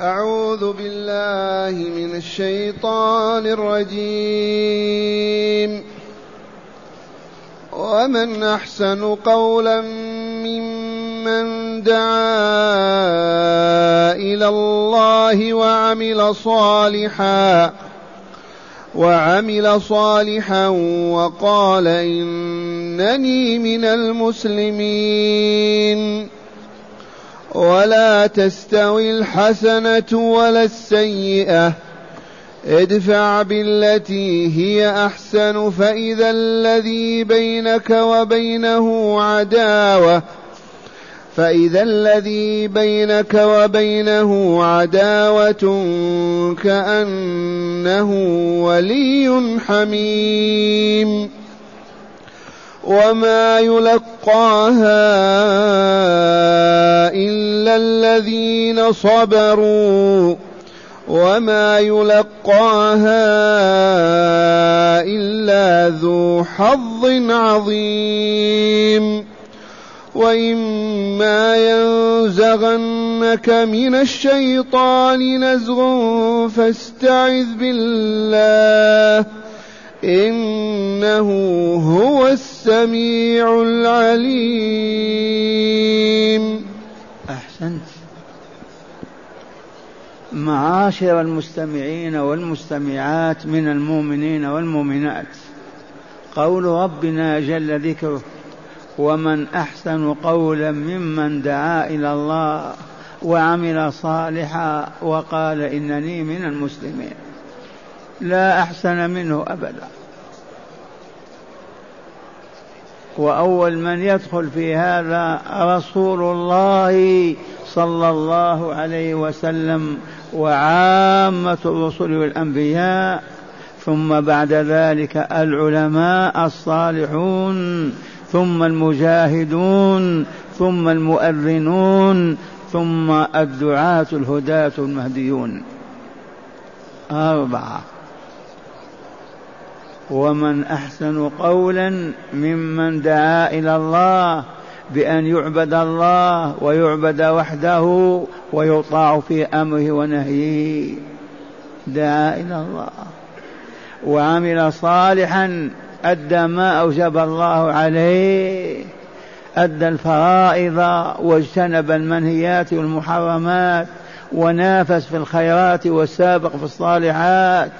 أعوذ بالله من الشيطان الرجيم. ومن أحسن قولا ممن دعا إلى الله وعمل صالحا وعمل صالحا وقال إنني من المسلمين. ولا تستوي الحسنة ولا السيئة. ادفع بالتي هي أحسن فإذا الذي بينك وبينه عداوة. فإذا الذي بينك وبينه عداوة كأنه ولي حميم. وما يلقاها إلا الذين صبروا وما يلقاها إلا ذو حظ عظيم. وإما ينزغنك من الشيطان نزغ فاستعذ بالله إنه هو السميع العليم. أحسنت. معاشر المستمعين والمستمعات من المؤمنين والمؤمنات. قول ربنا جل ذكره ومن أحسن قولا ممن دعا إلى الله وعمل صالحا وقال إنني من المسلمين. لا أحسن منه أبدا. وأول من يدخل في هذا رسول الله صلى الله عليه وسلم وعامة الرسل والأنبياء ثم بعد ذلك العلماء الصالحون ثم المجاهدون ثم المؤذنون ثم الدعاة الهداة المهديون. أربعة. ومن أحسن قولا ممن دعا إلى الله بأن يعبد الله ويعبد وحده ويطاع في أمره ونهيه. دعا إلى الله وعمل صالحا أدى ما أوجب الله عليه أدى الفرائض واجتنب المنهيات والمحرمات ونافس في الخيرات وسابق في الصالحات.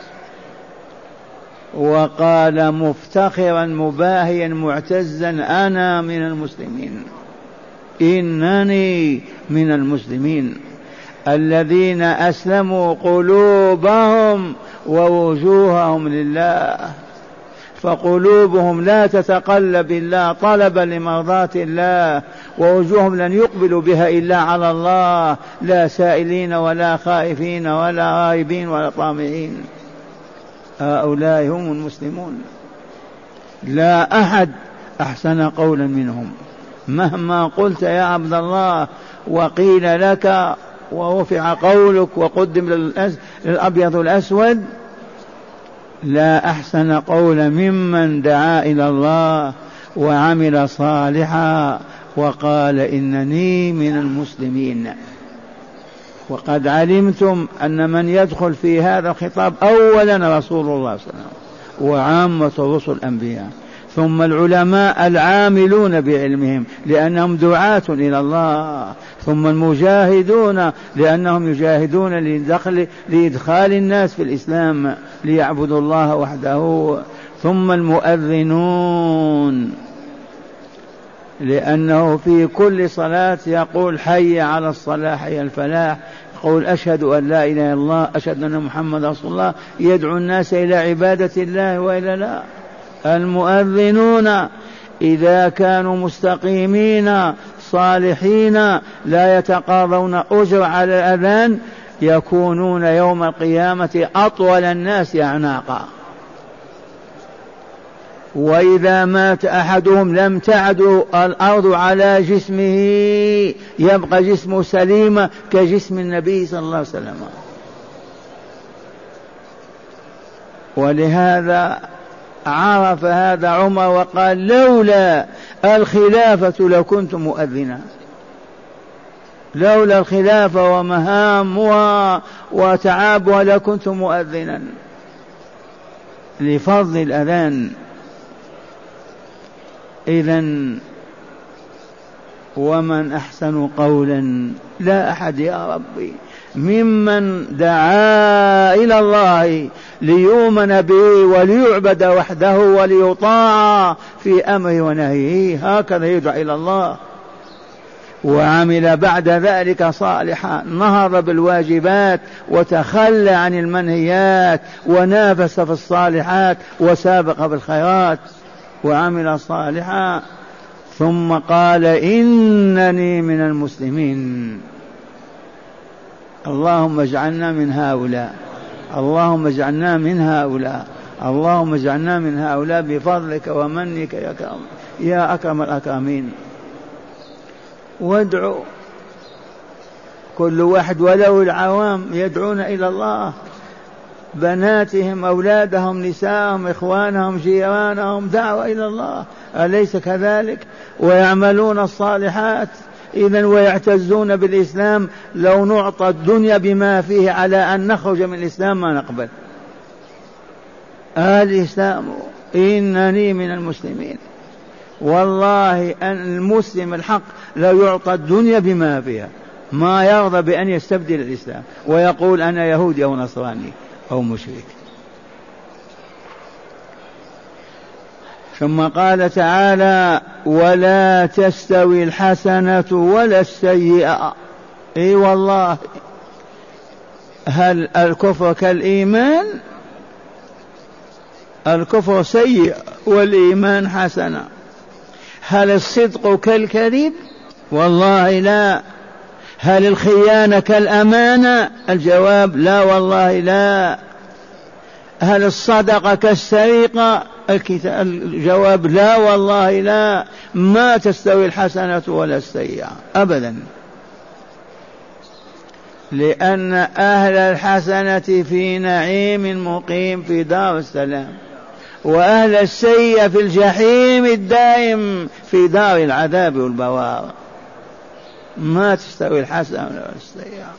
وقال مفتخرا مباهيا معتزا أنا من المسلمين. إنني من المسلمين. الذين أسلموا قلوبهم ووجوههم لله. فقلوبهم لا تتقلب إلا طلبا لمرضاة الله ووجوههم لن يقبلوا بها إلا على الله. لا سائلين ولا خائفين ولا غائبين ولا طامعين. هؤلاء هم المسلمون. لا أحد أحسن قولا منهم. مهما قلت يا عبد الله وقيل لك ورفع قولك وقدم للأبيض الاسود لا أحسن قول ممن دعا إلى الله وعمل صالحا وقال إنني من المسلمين. وقد علمتم أن من يدخل في هذا الخطاب اولا رسول الله صلى الله عليه وسلم وعامة الرسل الأنبياء. ثم العلماء العاملون بعلمهم لأنهم دعاة إلى الله. ثم المجاهدون لأنهم يجاهدون لدخل لإدخال الناس في الإسلام ليعبدوا الله وحده. ثم المؤذنون لأنه في كل صلاة يقول حي على الصلاة حي الفلاح. يقول أشهد أن لا إله إلا الله أشهد أن محمد رسول الله يدعو الناس إلى عبادة الله وإلى لا. المؤذنون إذا كانوا مستقيمين صالحين لا يتقاضون أجر على الأذان يكونون يوم القيامة أطول الناس أعناقا. وإذا مات أحدهم لم تعد الأرض على جسمه يبقى جسمه سليما كجسم النبي صلى الله عليه وسلم. ولهذا عرف هذا عمر وقال لولا الخلافة لكنت مؤذنا لولا الخلافة ومهامها وتعابها لكنت مؤذنا لفضل الأذان. إذا ومن أحسن قولا لا أحد يا ربي ممن دعا إلى الله ليؤمن به وليعبد وحده وليطاع في أمره ونهيه هكذا يدعو إلى الله. وعمل بعد ذلك صالحا نهض بالواجبات وتخلى عن المنهيات ونافس في الصالحات وسابق بالخيرات وعمل صالحا ثم قال إنني من المسلمين. اللهم اجعلنا من هؤلاء. اللهم اجعلنا من هؤلاء. اللهم اجعلنا من هؤلاء بفضلك ومنك يا كرم يا أكرم الأكرمين. وادعوا كل واحد ولو العوام يدعون إلى الله. بناتهم أولادهم نساءهم إخوانهم جيرانهم دعوة إلى الله. أليس كذلك؟ ويعملون الصالحات. إذا ويعتزون بالإسلام. لو نعطى الدنيا بما فيه على أن نخرج من الإسلام ما نقبل. الإسلام إنني من المسلمين. والله أن المسلم الحق لو يعطى الدنيا بما فيها ما يرضى بأن يستبدل الإسلام. ويقول أنا يهودي أو نصراني. أو مشرك. ثم قال تعالى ولا تستوي الحسنة ولا السيئة. إي والله هل الكفر كالإيمان؟ الكفر سيء والإيمان حسنة هل الصدق كالكذب؟ والله لا. هل الخيانة كالأمانة؟ الجواب لا والله لا. هل الصدقة كالسرقة؟ الجواب لا والله لا. ما تستوي الحسنة ولا السيئة أبدا. لأن أهل الحسنة في نعيم مقيم في دار السلام وأهل السيئة في الجحيم الدائم في دار العذاب والبوار. ما تستوي الحسنة ولا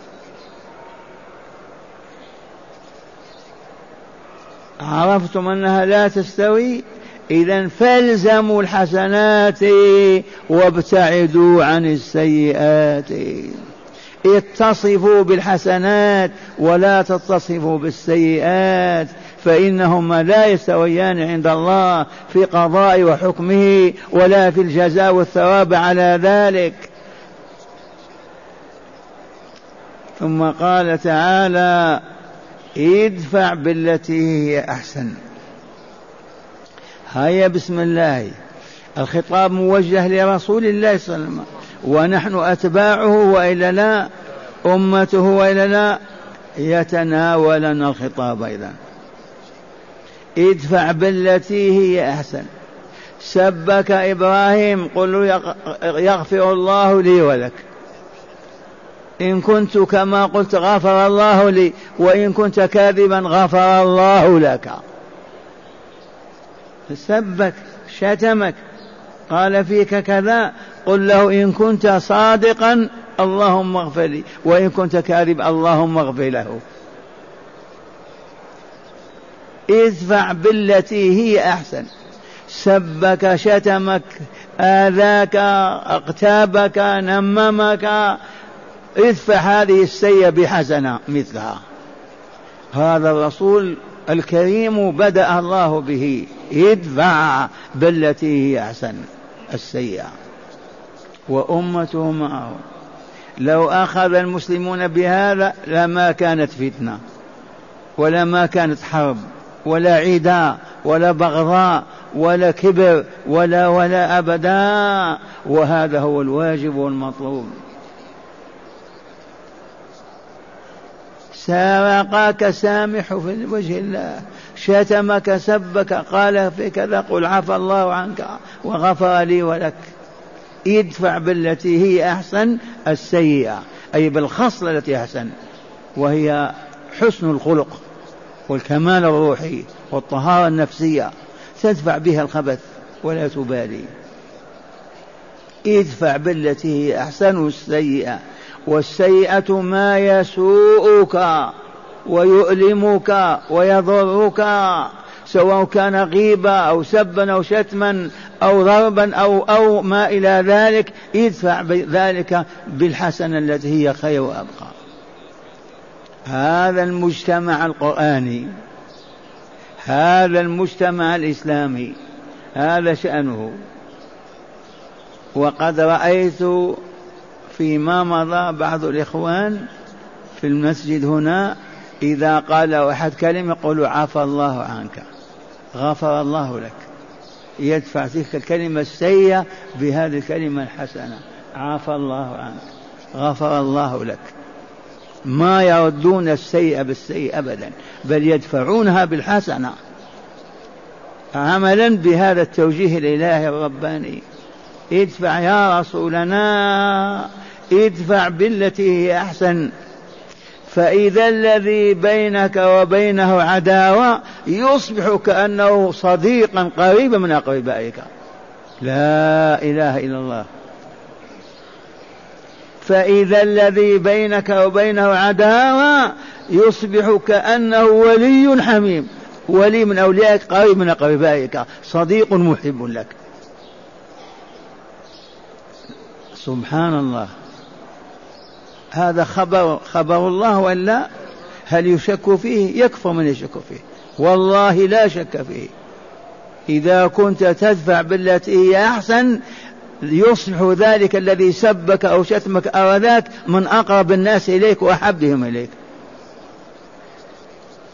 عرفتم أنها لا تستوي؟ إذا فالزموا الحسنات وابتعدوا عن السيئات. اتصفوا بالحسنات ولا تتصفوا بالسيئات فإنهما لا يستويان عند الله في قضاء وحكمه ولا في الجزاء والثواب على ذلك. ثم قال تعالى ادفع بالتي هي أحسن. هيا بسم الله. الخطاب موجه لرسول الله صلى الله عليه وسلم. ونحن أتباعه وإلا لا أمته وإلا لا. يتناولنا الخطاب أيضا. ادفع بالتي هي أحسن. سبك إبراهيم قل يغفر الله لي ولك. إن كنت كما قلت غفر الله لي وإن كنت كاذبا غفر الله لك. سبك شتمك قال فيك كذا قل له إن كنت صادقا اللهم اغفر لي وإن كنت كاذب اللهم اغفر له. ادفع بالتي هي أحسن. سبك شتمك آذاك اغتابك نممك ادفع هذه السيئة بحسنة مثلها. هذا الرسول الكريم بدأ الله به. ادفع بالتي هي أحسن السيئة. وأمته معه. لو أخذ المسلمون بهذا لما كانت فتنة ولما كانت حرب ولا عداء ولا بغضاء ولا كبر ولا ولا أبدا. وهذا هو الواجب والمطلوب. سرقك سامح في وجه الله. شتمك سبك قال في كذا قل عفى الله عنك وغفر لي ولك. ادفع بالتي هي أحسن السيئة أي بالخصلة التي أحسن وهي حسن الخلق والكمال الروحي والطهارة النفسية. تدفع بها الخبث ولا تبالي. ادفع بالتي هي أحسن السيئة. والسيئة ما يسوءك ويؤلمك ويضرك سواء كان غيبة أو سبا أو شتما أو ضربا أو أو ما إلى ذلك ادفع ذلك بالحسنة التي هي خير وأبقى. هذا المجتمع القرآني هذا المجتمع الإسلامي هذا شأنه. وقد رأيت فيما مضى بعض الإخوان في المسجد هنا إذا قال أحد كلمة يقول عفى الله عنك. غفر الله لك. يدفع تلك الكلمة السيئة بهذه الكلمة الحسنة. عفى الله عنك. غفر الله لك. ما يردون السيء بالسيء أبدا بل يدفعونها بالحسنة. عملا بهذا التوجيه الإلهي الرباني. ادفع يا رسولنا ادفع بالتي هي أحسن. فإذا الذي بينك وبينه عداوة يصبح كأنه صديقا قريبا من أقربائك لا إله إلا الله. فإذا الذي بينك وبينه عداوة يصبح كأنه ولي حميم. ولي من أوليائك قريب من أقربائك صديق محب لك. سبحان الله. هذا خبر خبر الله ولا هل يشك فيه؟ يكفر من يشك فيه. والله لا شك فيه. إذا كنت تدفع بالتي هي أحسن يصبح ذلك الذي سبك أو شتمك أو ذاك من أقرب الناس إليك وأحبهم إليك.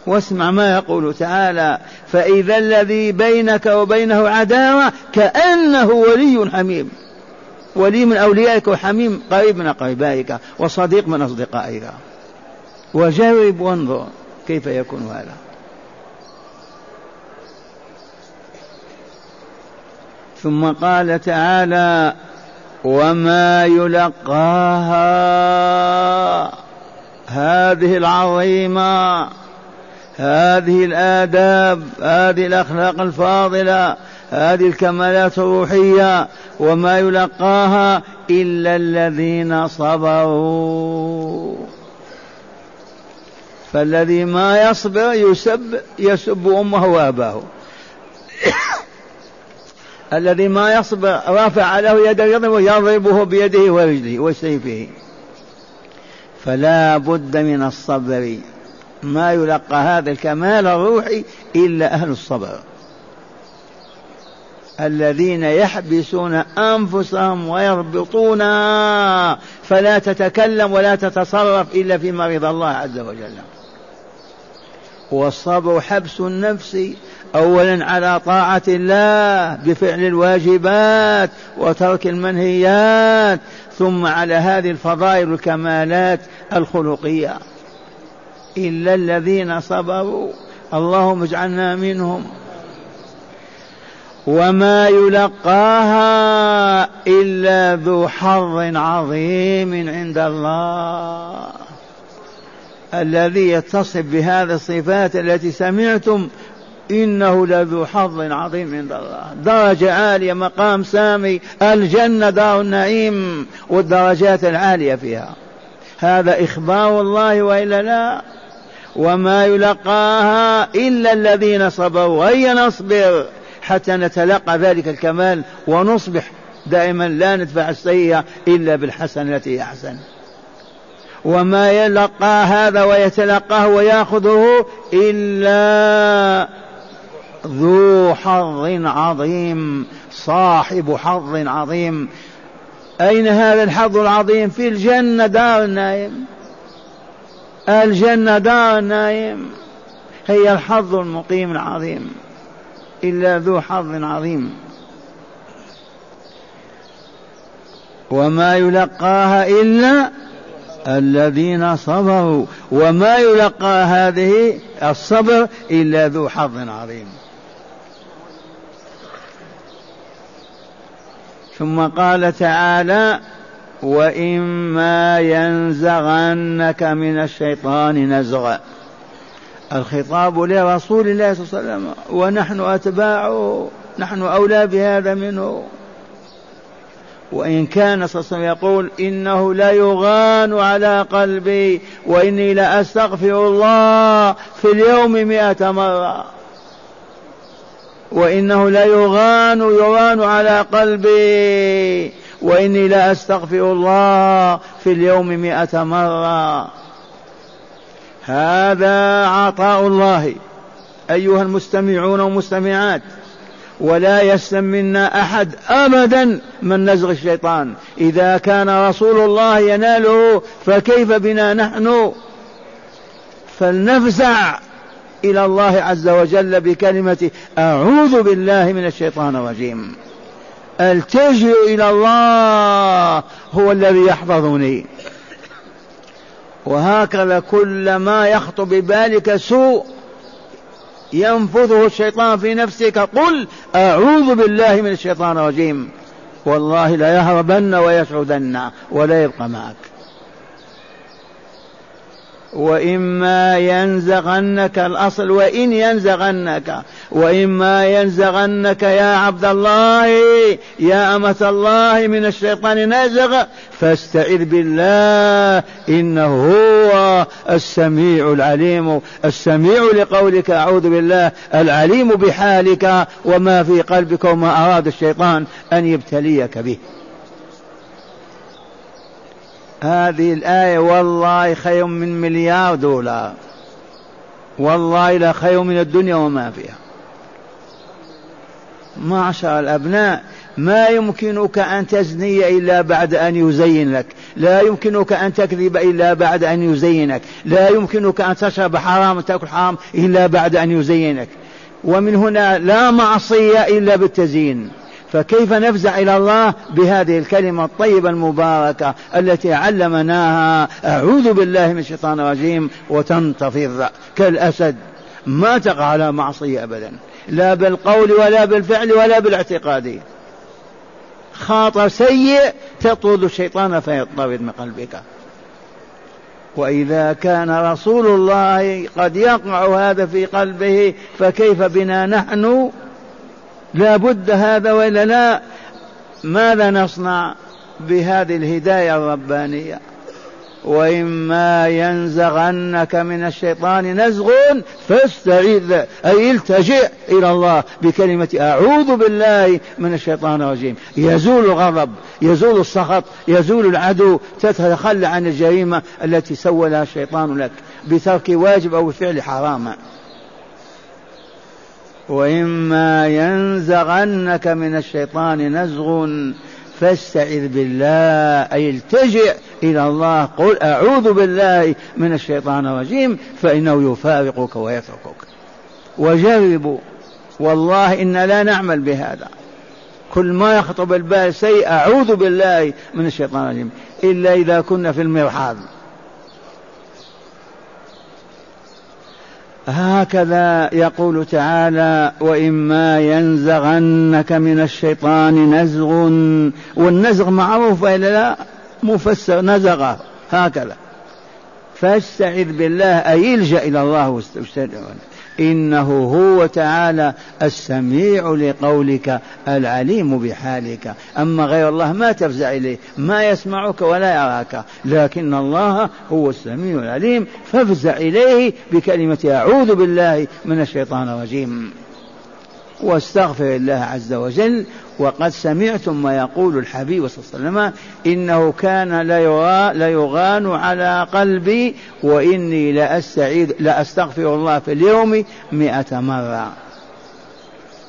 واسمع ما يقول تعالى فإذا الذي بينك وبينه عداوة كأنه ولي حميم. ولي من أوليائك وحميم قريب من أقربائك وصديق من أصدقائك. وجرب وانظر كيف يكون هذا. ثم قال تعالى وما يلقاها هذه العظيمة هذه الآداب هذه الأخلاق الفاضلة هذه الكمالات الروحية وما يلقاها إلا الذين صبروا. فالذي ما يصبر يسب يسب أمه وأباه. الذي ما يصبر رفع له يده يضرب يضربه بيده ورجله وسيفه. فلا بد من الصبر. ما يلقى هذا الكمال الروحي إلا أهل الصبر. الذين يحبسون أنفسهم ويربطونها فلا تتكلم ولا تتصرف إلا فيما رضا الله عز وجل. والصبر حبس النفس أولا على طاعة الله بفعل الواجبات وترك المنهيات ثم على هذه الفضائل والكمالات الخلقية. إلا الذين صبروا اللهم اجعلنا منهم. وما يلقاها إلا ذو حظ عظيم عند الله. الذي يتصف بهذه الصفات التي سمعتم إنه لذو حظ عظيم عند الله. درجة عالية مقام سامي الجنة دار النعيم والدرجات العالية فيها. هذا إخبار الله وإلا لا؟ وما يلقاها إلا الذين صبروا. هيا نصبر؟ حتى نتلقى ذلك الكمال ونصبح دائما لا ندفع السيئة إلا بالحسن التي أحسن. وما يلقى هذا ويتلقاه ويأخذه إلا ذو حظ عظيم صاحب حظ عظيم. أين هذا الحظ العظيم؟ في الجنة دار النايم الجنة دار النايم هي الحظ المقيم العظيم. إلا ذو حظ عظيم. وما يلقاها إلا الذين صبروا. وما يلقى هذه الصبر إلا ذو حظ عظيم. ثم قال تعالى وإما ينزغنك من الشيطان نزغ الخطاب لرسول الله صلى الله عليه وسلم ونحن أتباعه نحن أولى بهذا منه. وإن كان صلى الله عليه وسلم يقول إنه لا يغان على قلبي وإني لأستغفر الله في اليوم مئة مرة. وإنه لا يغان يغان على قلبي وإني لأستغفر الله في اليوم مئة مرة. هذا عطاء الله أيها المستمعون والمستمعات. ولا يسلم منا أحد أبدا من نزغ الشيطان. إذا كان رسول الله يناله فكيف بنا نحن؟ فلنفزع إلى الله عز وجل بكلمة أعوذ بالله من الشيطان الرجيم. التجئ إلى الله هو الذي يحفظني. وهكذا كل ما يخطر ببالك سوء ينفذه الشيطان في نفسك. قل أعوذ بالله من الشيطان الرجيم. والله لا يهربن ويسعدن ولا يبقى معك. وإما ينزغنك الأصل وإن ينزغنك وإما ينزغنك يا عبد الله يا أمة الله من الشيطان نزغ فاستعذ بالله إنه هو السميع العليم السميع لقولك أعوذ بالله العليم بحالك وما في قلبك وما أراد الشيطان أن يبتليك به. هذه الآية والله خير من مليار دولار. والله لا خير من الدنيا وما فيها. معشر الأبناء ما يمكنك أن تزني إلا بعد أن يزين لك. لا يمكنك أن تكذب إلا بعد أن يزينك لا يمكنك أن تشرب حرام تأكل حرام إلا بعد أن يزينك ومن هنا لا معصية إلا بالتزيين. فكيف نفزع إلى الله بهذه الكلمة الطيبة المباركة التي علمناها؟ أعوذ بالله من الشيطان الرجيم وتنتفض كالأسد ما تقع على معصية أبدا. لا بالقول ولا بالفعل ولا بالاعتقاد. خاطر سيء تطرد الشيطان فيطرد من قلبك. وإذا كان رسول الله قد يقع هذا في قلبه فكيف بنا نحن لا بد هذا وإلا لا. ماذا نصنع بهذه الهداية الربانية؟ وإما ينزغنك من الشيطان نزغ فاستعذ أي التجئ إلى الله بكلمة أعوذ بالله من الشيطان الرجيم. يزول الغضب يزول السخط يزول العدو تتخلى عن الجريمة التي سولها الشيطان لك بترك واجب أو فعل حرام. وإما ينزغنك من الشيطان نزغ فاستعذ بالله. أي التجئ إلى الله قل أعوذ بالله من الشيطان الرجيم فإنه يفارقك ويتركك. وجربوا والله إن لا نعمل بهذا. كل ما يخطب البال سيء أعوذ بالله من الشيطان الرجيم. إلا إذا كنا في المرحاض. هكذا يقول تعالى وإما ينزغنك من الشيطان نزغ والنزغ معروف وإلا لا؟ مفسر نزغ هكذا. فاستعذ بالله أي إلجأ إلى الله واستعذ إنه هو تعالى السميع لقولك العليم بحالك. أما غير الله ما تفزع إليه ما يسمعك ولا يراك. لكن الله هو السميع العليم فافزع إليه بكلمة أعوذ بالله من الشيطان الرجيم. واستغفر الله عز وجل وقد سمعتم ما يقول الحبيب صلى الله عليه وسلم إنه كان لا يغان على قلبي وإني لأستعيد لأستغفر الله في اليوم مئة مرة.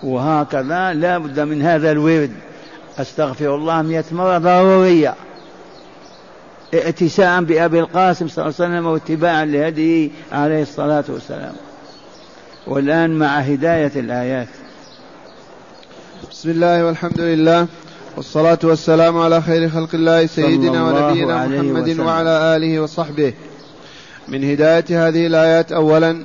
وهكذا لا بد من هذا الورد. أستغفر الله مئة مرة ضرورية. ائتساء بأبي القاسم صلى الله عليه وسلم واتباعا لهديه عليه الصلاة والسلام. والآن مع هداية الآيات. بسم الله والحمد لله والصلاة والسلام على خير خلق الله سيدنا ونبينا محمد. وعلى آله وصحبه. من هداية هذه الآيات أولا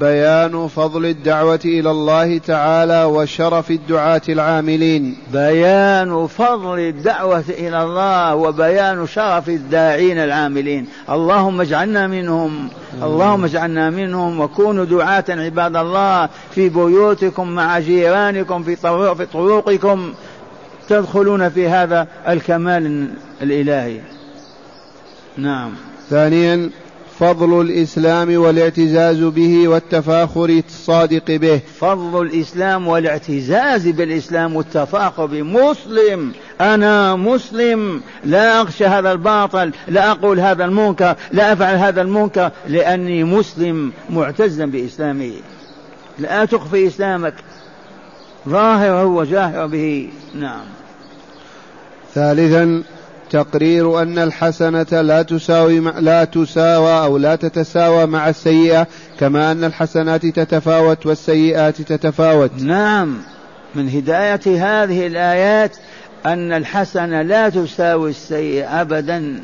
بيان فضل الدعوة إلى الله تعالى وشرف الدعاة العاملين. بيان فضل الدعوة إلى الله وبيان شرف الداعين العاملين. اللهم اجعلنا منهم. اللهم اجعلنا منهم وكونوا دعاة عباد الله في بيوتكم مع جيرانكم في طرقكم تدخلون في هذا الكمال الإلهي. نعم. ثانيا فضل الإسلام والاعتزاز به والتفاخر الصادق به. فضل الإسلام والاعتزاز بالإسلام والتفاخر بمسلم أنا مسلم. لا أخشى هذا الباطل لا أقول هذا المنكر لا أفعل هذا المنكر لأني مسلم معتزا بإسلامي. لا تخفي إسلامك. ظاهر وجاهر به. نعم. ثالثا تقرير أن الحسنة لا تساوي مع لا تساوى أو لا تتساوى مع السيئة كما أن الحسنات تتفاوت والسيئات تتفاوت. نعم. من هداية هذه الآيات أن الحسنة لا تساوي السيئة أبدا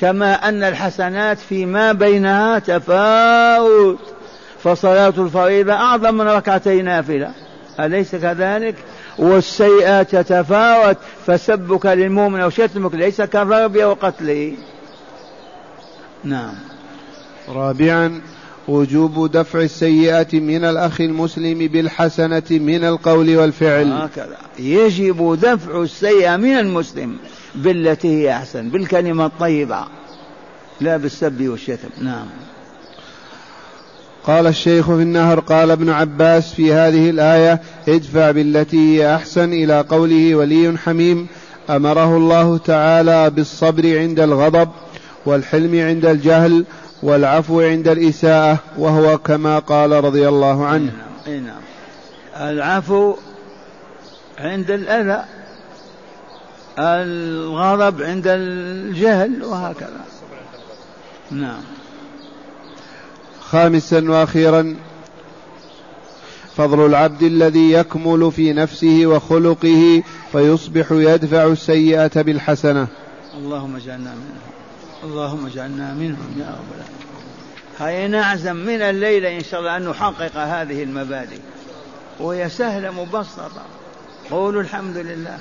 كما أن الحسنات فيما بينها تفاوت. فصلاة الفريضة أعظم من ركعتي نافلة. أليس كذلك؟ والسيئة تتفاوت فسبك للمؤمن أو شتمك ليس كضربه وقتله نعم. رابعا وجوب دفع السيئة من الأخ المسلم بالحسنة من القول والفعل. هكذا. يجب دفع السيئة من المسلم بالتي هي أحسن بالكلمة الطيبة لا بالسب والشتم. نعم. قال الشيخ في النهر قال ابن عباس في هذه الآية ادفع بالتي هي أحسن إلى قوله ولي حميم أمره الله تعالى بالصبر عند الغضب والحلم عند الجهل والعفو عند الإساءة وهو كما قال رضي الله عنه. أي نعم. العفو عند الأذى الغضب عند الجهل وهكذا. نعم. خامسا وأخيرا فضل العبد الذي يكمل في نفسه وخلقه فيصبح يدفع السيئة بالحسنة. اللهم اجعلنا منهم. اللهم اجعلنا منهم يا رب العالمين. هيا نعزم من الليلة إن شاء الله أن نحقق هذه المبادئ. وهي سهلة مبسطة. قولوا الحمد لله.